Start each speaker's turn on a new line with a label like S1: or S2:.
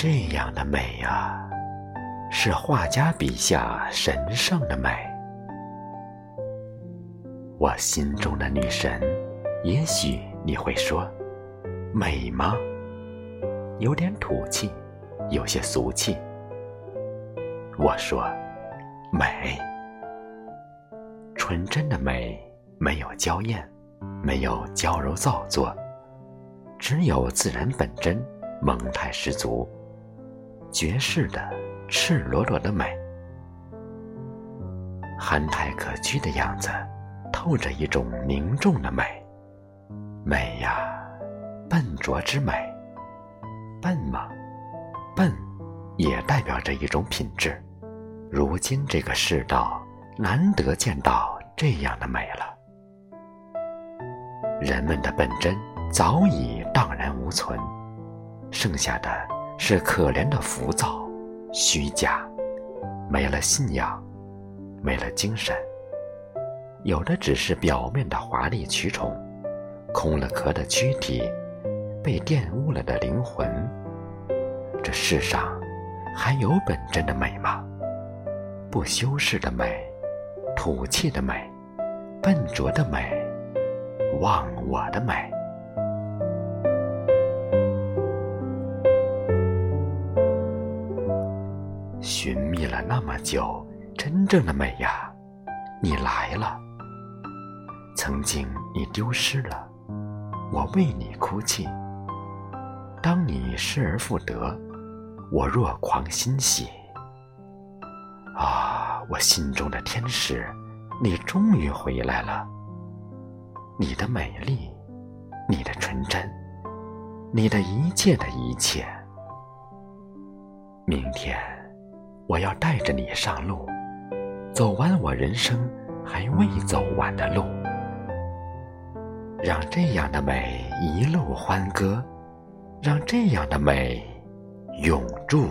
S1: 这样的美啊，是画家笔下神圣的美。我心中的女神，也许你会说，美吗？有点土气，有些俗气。我说，美，纯真的美，没有娇艳，没有娇柔造作，只有自然本真，萌态十足。绝世的、赤裸裸的美，憨态可掬的样子，透着一种凝重的美。美呀，笨拙之美。笨吗？笨，也代表着一种品质。如今这个世道，难得见到这样的美了。人们的本真早已荡然无存，剩下的。是可怜的浮躁、虚假，没了信仰，没了精神，有的只是表面的华丽蛆虫，空了壳的躯体，被玷污了的灵魂。这世上还有本真的美吗？不修饰的美，土气的美，笨拙的美，忘我的美。寻觅了那么久，真正的美呀，你来了。曾经你丢失了，我为你哭泣。当你失而复得，我若狂欣喜。啊，我心中的天使，你终于回来了。你的美丽，你的纯真，你的一切的一切。明天。我要带着你上路，走完我人生还未走完的路，让这样的美一路欢歌，让这样的美永驻。